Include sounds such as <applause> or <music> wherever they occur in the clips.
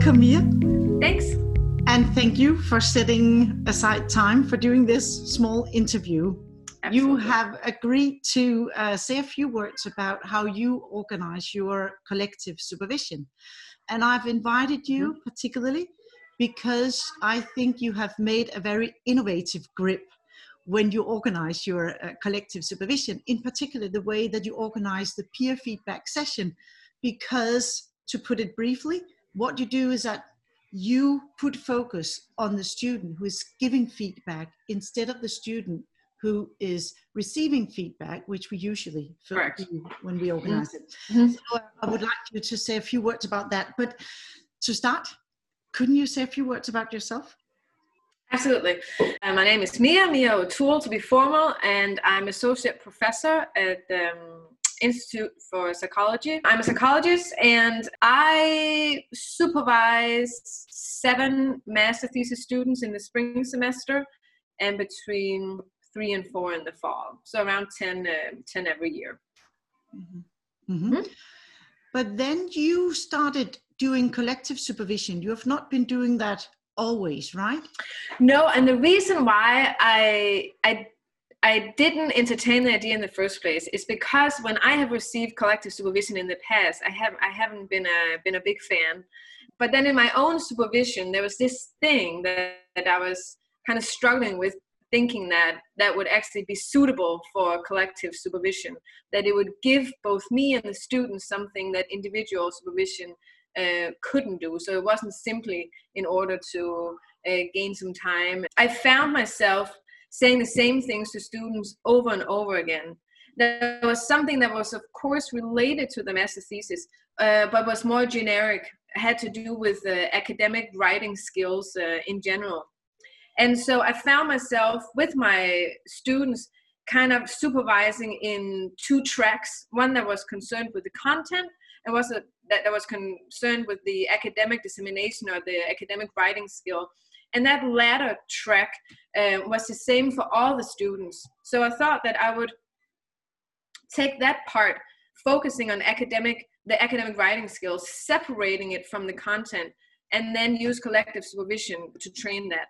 welcome, Mia. Thanks. And thank you for setting aside time for doing this small interview. Absolutely. You have agreed to uh, say a few words about how you organize your collective supervision. And I've invited you mm-hmm. particularly because I think you have made a very innovative grip when you organize your uh, collective supervision, in particular the way that you organize the peer feedback session. Because, to put it briefly, what you do is that you put focus on the student who is giving feedback instead of the student who is receiving feedback, which we usually do when we organize mm-hmm. it. Mm-hmm. So uh, I would like you to say a few words about that. But to start, couldn't you say a few words about yourself? Absolutely. Uh, my name is Mia, Mia O'Toole to be formal, and I'm associate professor at um, Institute for Psychology. I'm a psychologist and I supervise seven master thesis students in the spring semester and between three and four in the fall. So around 10, uh, 10 every year. Mm-hmm. Mm-hmm. Mm-hmm. But then you started doing collective supervision. You have not been doing that always, right? No, and the reason why I I I didn't entertain the idea in the first place. Is because when I have received collective supervision in the past, I have I haven't been a been a big fan. But then in my own supervision, there was this thing that, that I was kind of struggling with thinking that that would actually be suitable for collective supervision that it would give both me and the students something that individual supervision uh, couldn't do. So it wasn't simply in order to uh, gain some time. I found myself saying the same things to students over and over again. There was something that was, of course, related to the master thesis, uh, but was more generic, had to do with uh, academic writing skills uh, in general. And so I found myself with my students kind of supervising in two tracks one that was concerned with the content and was a, that, that was concerned with the academic dissemination or the academic writing skill and that latter track uh, was the same for all the students. So I thought that I would take that part, focusing on academic, the academic writing skills, separating it from the content, and then use collective supervision to train that.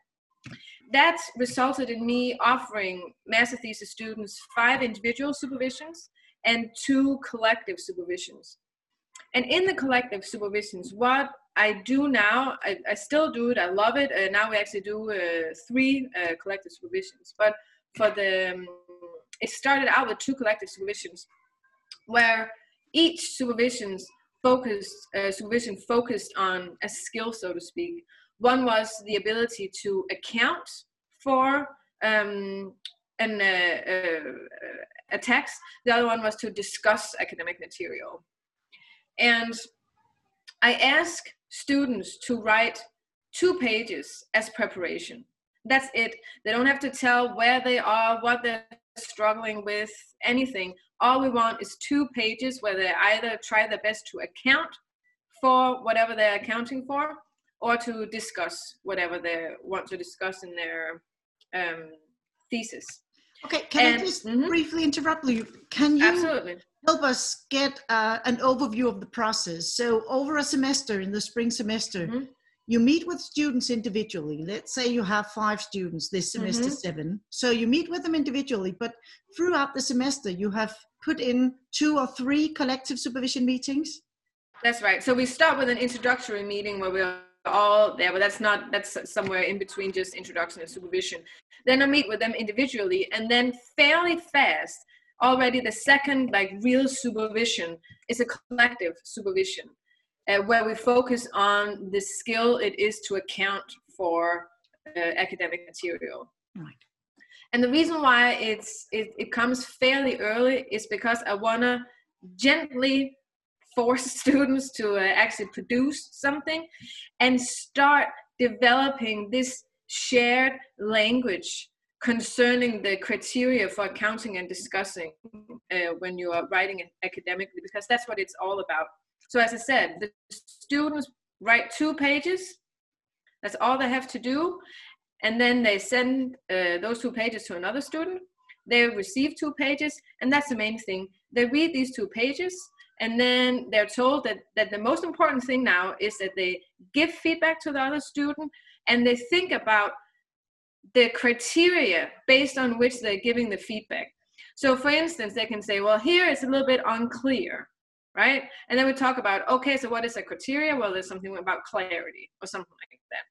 That resulted in me offering master thesis students five individual supervisions and two collective supervisions. And in the collective supervisions, what I do now. I, I still do it. I love it. Uh, now we actually do uh, three uh, collective supervisions. But for the, um, it started out with two collective supervisions, where each supervisions focused uh, supervision focused on a skill, so to speak. One was the ability to account for um, an, uh, uh, a text. The other one was to discuss academic material. And I ask students to write two pages as preparation. That's it. They don't have to tell where they are, what they're struggling with, anything. All we want is two pages where they either try their best to account for whatever they're accounting for or to discuss whatever they want to discuss in their um, thesis. Okay, can and, I just mm-hmm. briefly interrupt you? Can you Absolutely help us get uh, an overview of the process. So over a semester, in the spring semester, mm-hmm. you meet with students individually. Let's say you have five students this semester, mm-hmm. seven. So you meet with them individually, but throughout the semester, you have put in two or three collective supervision meetings. That's right. So we start with an introductory meeting where we're all there, but that's not, that's somewhere in between just introduction and supervision. Then I meet with them individually, and then fairly fast, already the second like real supervision is a collective supervision uh, where we focus on the skill it is to account for uh, academic material right and the reason why it's it, it comes fairly early is because i want to gently force <laughs> students to uh, actually produce something and start developing this shared language concerning the criteria for accounting and discussing uh, when you are writing academically because that's what it's all about. So as i said the students write two pages. That's all they have to do. And then they send uh, those two pages to another student. They receive two pages and that's the main thing. They read these two pages and then they're told that that the most important thing now is that they give feedback to the other student and they think about the criteria based on which they're giving the feedback. So for instance they can say well here it's a little bit unclear right? And then we talk about okay so what is a criteria? Well there's something about clarity or something like that.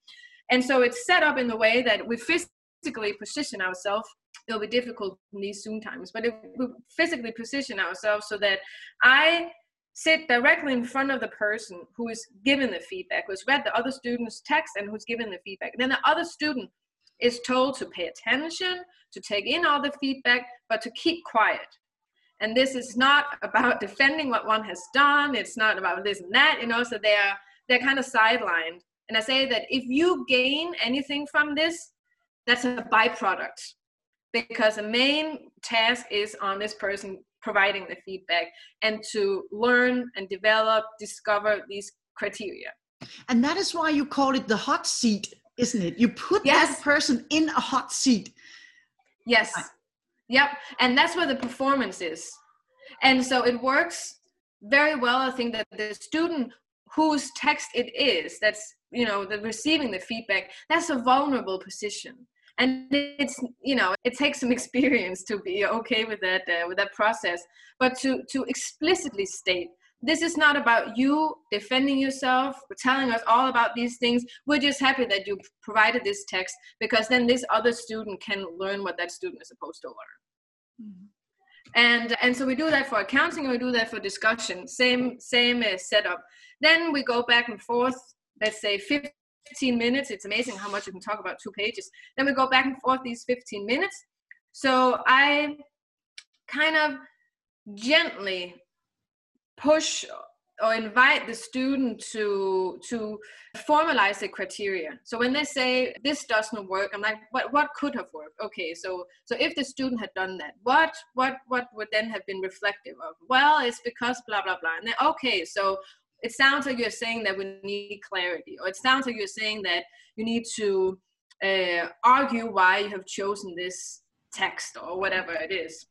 And so it's set up in the way that we physically position ourselves. It'll be difficult in these Zoom times, but if we physically position ourselves so that I sit directly in front of the person who is given the feedback, who's read the other student's text and who's given the feedback. And then the other student is told to pay attention, to take in all the feedback, but to keep quiet. And this is not about <laughs> defending what one has done. It's not about this and that, you know, so they are they're kind of sidelined. And I say that if you gain anything from this, that's a byproduct because the main task is on this person providing the feedback and to learn and develop, discover these criteria. And that is why you call it the hot seat, isn't it? You put yes. that person in a hot seat. Yes. Yep. And that's where the performance is. And so it works very well. I think that the student whose text it is that's you know the receiving the feedback that's a vulnerable position and it's you know it takes some <laughs> experience to be okay with that uh, with that process. But to to explicitly state this is not about you defending yourself telling us all about these things. We're just happy that you provided this text because then this other student can learn what that student is supposed to learn. Mm-hmm. and and so we do that for accounting and we do that for discussion. Same same uh, setup. Then we go back and forth let's say 50 15 minutes. It's amazing how much you can talk about two pages. Then we go back and forth these 15 minutes. So I kind of gently push or invite the student to to formalize the criteria so when they say this doesn't work i'm like what what could have worked okay so so if the student had done that what what what would then have been reflective of well it's because blah blah blah and then okay so it sounds like you're saying that we need clarity, or it sounds like you're saying that you need to uh, argue why you have chosen this text or whatever it is.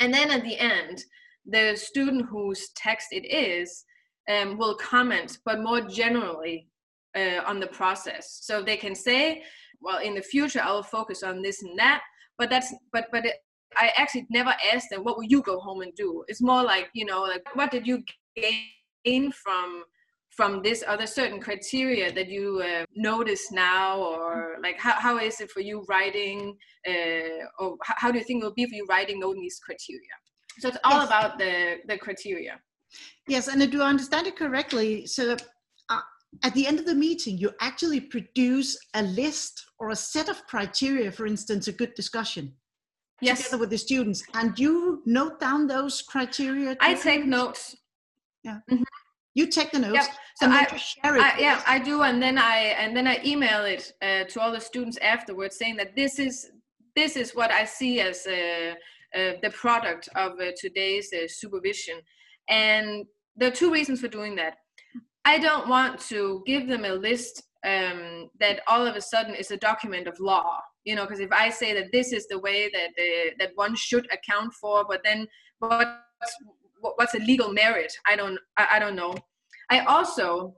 And then at the end, the student whose text it is um, will comment, but more generally uh, on the process. So they can say, well, in the future, I will focus on this and that. But that's but but it, I actually never asked them, what will you go home and do? It's more like you know, like what did you gain gain from from this other certain criteria that you uh, notice now? Or like how, how is it for you writing uh, or how do you think it will be for you writing knowing these criteria? So it's all yes. about the the criteria. Yes and do i understand it correctly? So uh, at the end of the meeting you actually produce a list or a set of criteria for instance a good discussion yes. together with the students and you note down those criteria i take notes yeah mm-hmm. you take the notes yep. so I, I, yeah i do and then i and then i email it uh, to all the students afterwards saying that this is this is what i see as uh, uh, the product of uh, today's uh, supervision and there are two reasons for doing that i don't want to give them a list um, that all of a sudden is a document of law you know because if i say that this is the way that uh, that one should account for but then what's what's a legal merit i don't i, I don't know. I also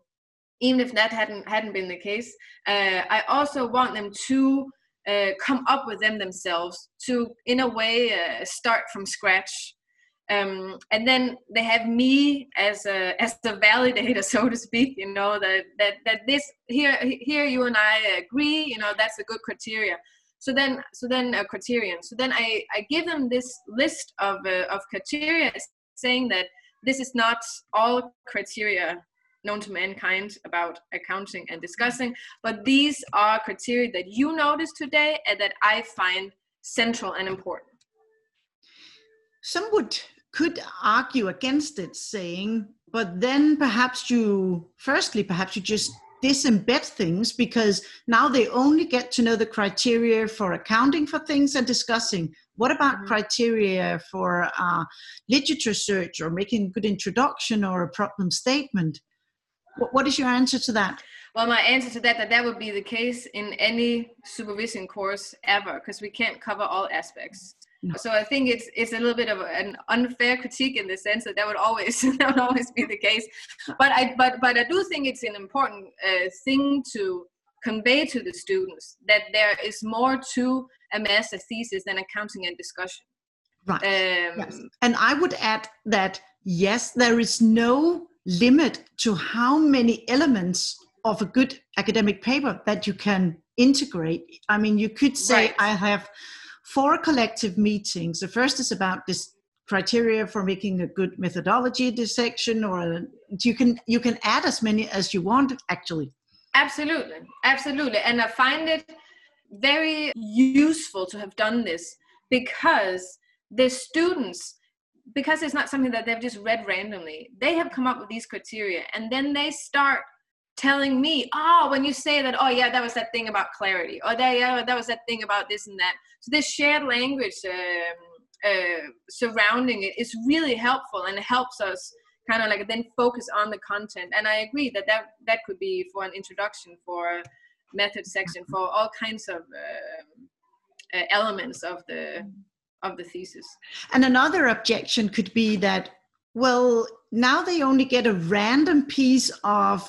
even if that hadn't hadn't been the case uh, i also want them to uh, come up with them themselves to in a way uh, start from scratch. Um, and then they have me as a as the validator <laughs> so to speak you know that that that this here here you and i agree you know that's a good criteria. So then so then a criterion. So then i i give them this list of uh, of criteria saying that this is not all criteria known to mankind about accounting and discussing, but these are criteria that you notice today and that I find central and important. Some would could argue against it, saying, but then perhaps you, firstly, perhaps you just disembed things because now they only get to know the criteria for accounting for things and discussing. What about mm-hmm. criteria for uh, literature search or making a good introduction or a problem statement? What, what is your answer to that? well, my answer to that that that would be the case in any supervision course ever, because we can't cover all aspects. No. So I think it's it's a little bit of an unfair critique in the sense that that would always <laughs> that would always be the case. But I but but I do think it's an important uh, thing to convey to the students that there is more to a master thesis than accounting and discussion. Right. Um, yes. And I would add that yes, there is no limit to how many elements of a good academic paper that you can integrate. I mean, you could say right. I have four collective meetings. The first is about this criteria for making a good methodology dissection, or you can you can add as many as you want actually. Absolutely, absolutely, and I find it very useful to have done this because the students because it's not something that they've just read randomly they have come up with these criteria and then they start telling me oh when you say that oh yeah that was that thing about clarity. Or that yeah that was that thing about this and that. So this shared language um, uh, surrounding it is really helpful and helps us kind of like then focus on the content. And i agree that that that could be for an introduction for method section for all kinds of uh, uh, elements of the of the thesis. And another objection could be that well now they only get a random piece of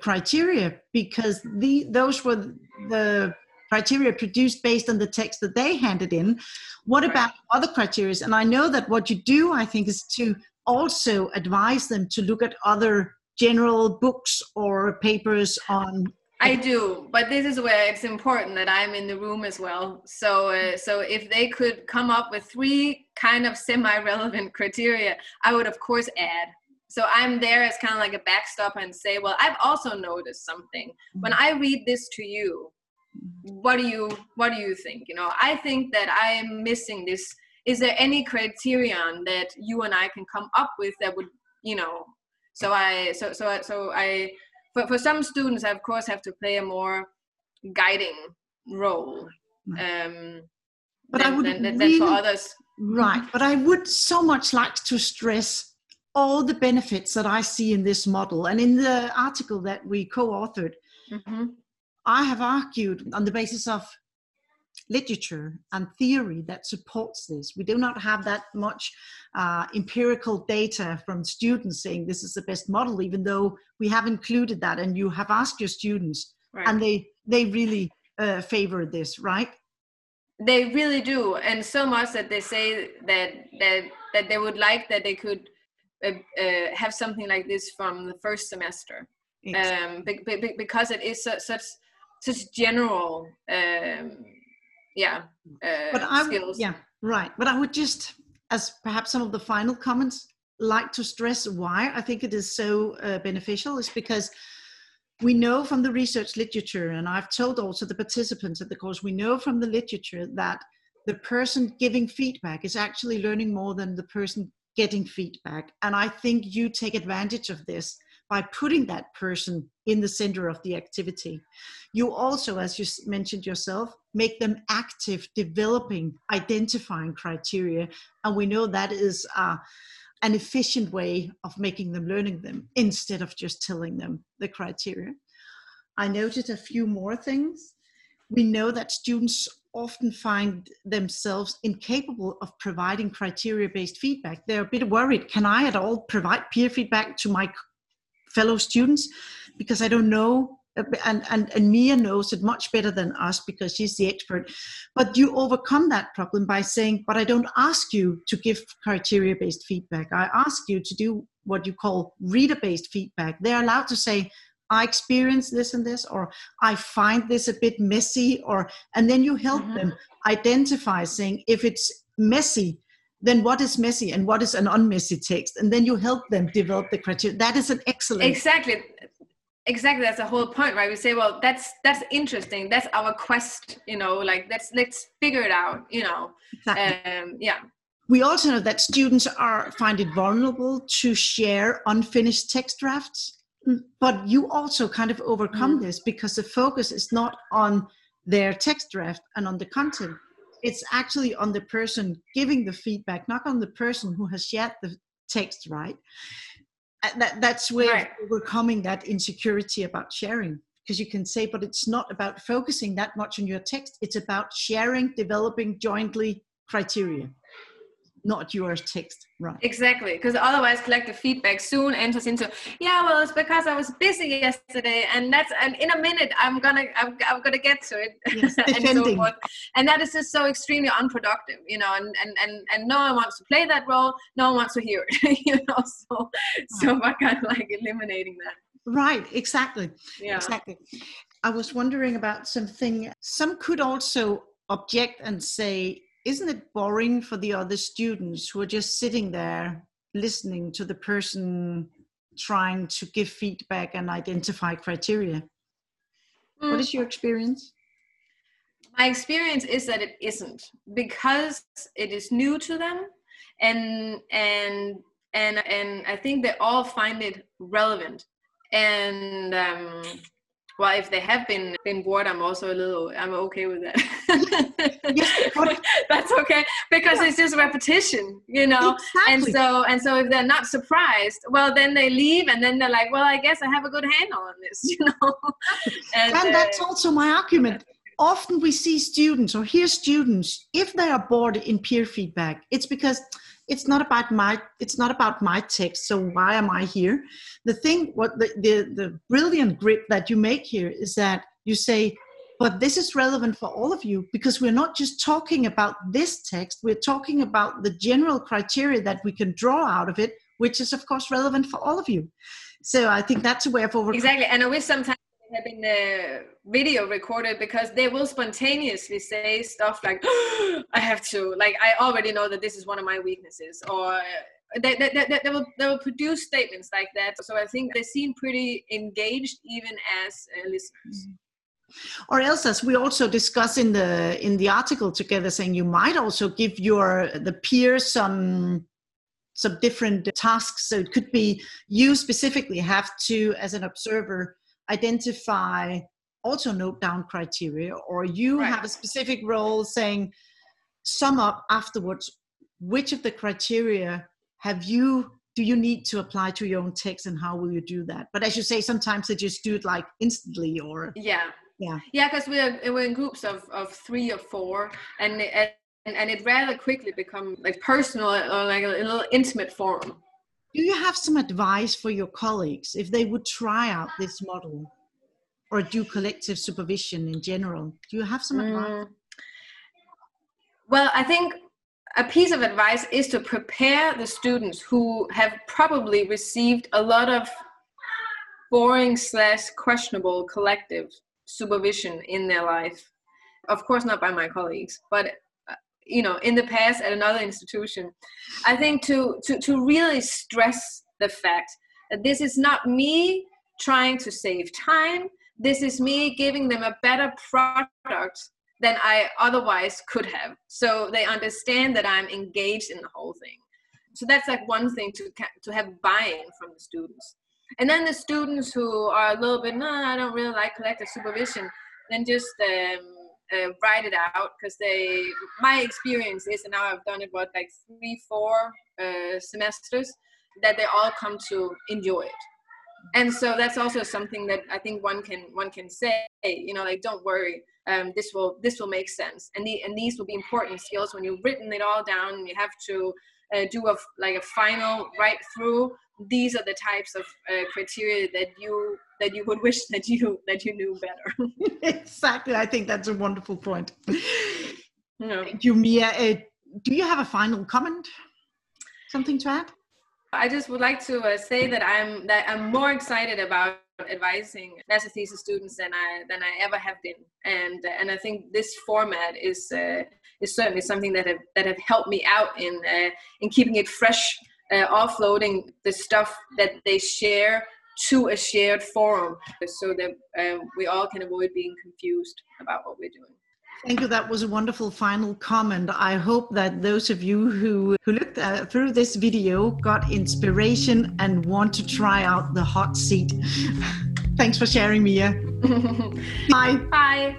criteria because the those were the criteria produced based on the text that they handed in what right. about other criteria and i know that what you do i think is to also advise them to look at other general books or papers on I do, but this is where it's important that I'm in the room as well. So, uh, so if they could come up with three kind of semi-relevant <laughs> criteria, I would of course add. So I'm there as kind of like a backstop and say, well, I've also noticed something. When I read this to you, what do you what do you think? You know, I think that I am missing this. Is there any criterion that you and I can come up with that would, you know? So I so so so I for, for some students, I of course have to play a more guiding role. Um, but than, I would than, than, really, for others. Right. But I would so much like to stress all the benefits that I see in this model. And in the article that we co authored, mm-hmm. I have argued on the basis of literature and theory that supports this. We do not have that much uh, empirical data from students saying this is the best model, even though we have included that and you have asked your students right. and they, they really uh, favor this, right? They really do. And so much that they say that, that, that they would like that they could uh, uh have something like this from the first semester. Exactly. Um, be, be, because it is such, such, such general um, yeah uh, but I skills. yeah right but I would just as perhaps some of the final comments like to stress why I think it is so uh, beneficial is because we know from the research literature and I've told also the participants at the course we know from the literature that the person giving feedback is actually learning more than the person getting feedback and I think you take advantage of this by putting that person in the center of the activity. You also, as you mentioned yourself, make them active, developing, identifying criteria. And we know that is uh, an efficient way of making them learning them instead of just telling them the criteria. I noted a few more things. We know that students often find themselves incapable of providing criteria based feedback. They're a bit worried can I at all provide peer feedback to my fellow students because I don't know. And, and, and Mia knows it much better than us because she's the expert. But you overcome that problem by saying, But I don't ask you to give criteria based feedback. I ask you to do what you call reader based feedback. They're allowed to say, I experience this and this, or I find this a bit messy, or and then you help mm-hmm. them identify saying if it's messy, then what is messy and what is an unmessy text and then you help them develop the criteria that is an excellent exactly exactly that's the whole point right we say well that's that's interesting that's our quest you know like let's let's figure it out you know exactly. um yeah we also know that students are find it vulnerable to share unfinished text drafts but you also kind of overcome mm. this because the focus is not on their text draft and on the content it's actually on the person giving the feedback, not on the person who has shared the text, right? Uh, that, that's where right. overcoming that insecurity about sharing. because you can say, but it's not about focusing that much on your text. It's about sharing, developing jointly criteria, not your text, right? Exactly, because otherwise, collective feedback soon enters into, yeah, well, it's because I was busy yesterday, and that's and in a minute I'm gonna I'm, I'm gonna get to it, Yes, <laughs> and so forth. And that is just so extremely unproductive, you know. And and and and no one wants to play that role. No one wants to hear it, <laughs> you know. So so we're kind of like eliminating that. Right, exactly. Yeah. Exactly. I was wondering about something. Some could also object and say, isn't it boring for the other students who are just sitting there listening to the person trying to give feedback and identify criteria? Mm. What is your experience? my experience is that it isn't because it is new to them and and and and i think they all find it relevant and um well if they have been been bored i'm also a little i'm okay with that. Yes, <laughs> that's okay because it's just repetition you know? Exactly. and so and so if they're not surprised well then they leave and then they're like well i guess i have a good handle on this <laughs> you know? And, and that's uh, also my argument. Often we see students or hear students, if they are bored in peer feedback, it's because it's not about my it's not about my text. So why am I here? The thing, what the the, the brilliant grip that you make here is that you say, but this is relevant for all of you because we're not just talking about this text, we're talking about the general criteria that we can draw out of it, which is of course relevant for all of you. So I think that's a way of Exactly, and I wish sometimes had been video recorded because they will spontaneously say stuff like, <gasps> "I have to," like I already know that this is one of my weaknesses, or they, they, they, they will they will produce statements like that. So I think they seem pretty engaged even as uh, listeners. or else as we also discuss in the in the article together saying you might also give your the peers some some different tasks so it could be you specifically have to as an observer identify also note down criteria or you Right. have a specific role saying sum up afterwards which of the criteria have you do you need to apply to your own text and how will you do that but as you say sometimes they just do it like instantly or Yeah. Yeah. Yeah, because we're we're in groups of, of three or four, and and and it rather quickly become like personal or like a little intimate forum. Do you have some advice for your colleagues if they would try out this model or do collective supervision in general? Do you have some advice? Mm. Well, I think a piece of advice is to prepare the students who have probably received a lot of boring slash questionable collective supervision in their life. Of course, not by my colleagues, but you know, in the past at another institution. I think to to to really stress the fact that this is not me trying to save time. This is me giving them a better product than I otherwise could have. So they understand that I'm engaged in the whole thing. So that's like one thing to to have buy-in from the students. And then the students who are a little bit, no, I don't really like collective supervision, then just um, uh, write it out because they. My experience is, and now I've done it what like three, four uh, semesters, that they all come to enjoy it and so that's also something that i think one can one can say you know like don't worry um, this will this will make sense and the, and these will be important skills when you've written it all down and you have to uh, do a like a final write through these are the types of uh, criteria that you that you would wish that you that you knew better <laughs> exactly. I think that's a wonderful point. you know. Thank you, Mia. Uh, do you have a final comment? Something to add? I just would like to uh, say that I'm that I'm more excited about advising master thesis students than I than I ever have been, and uh, and I think this format is uh, is certainly something that have that have helped me out in uh, in keeping it fresh, uh, offloading the stuff that they share to a shared forum so that um, we all can avoid being confused about what we're doing. Thank you. That was a wonderful final comment. I hope that those of you who, who looked uh, through this video got inspiration and want to try out the hot seat. <laughs> Thanks for sharing, Mia. <laughs> Bye. Bye.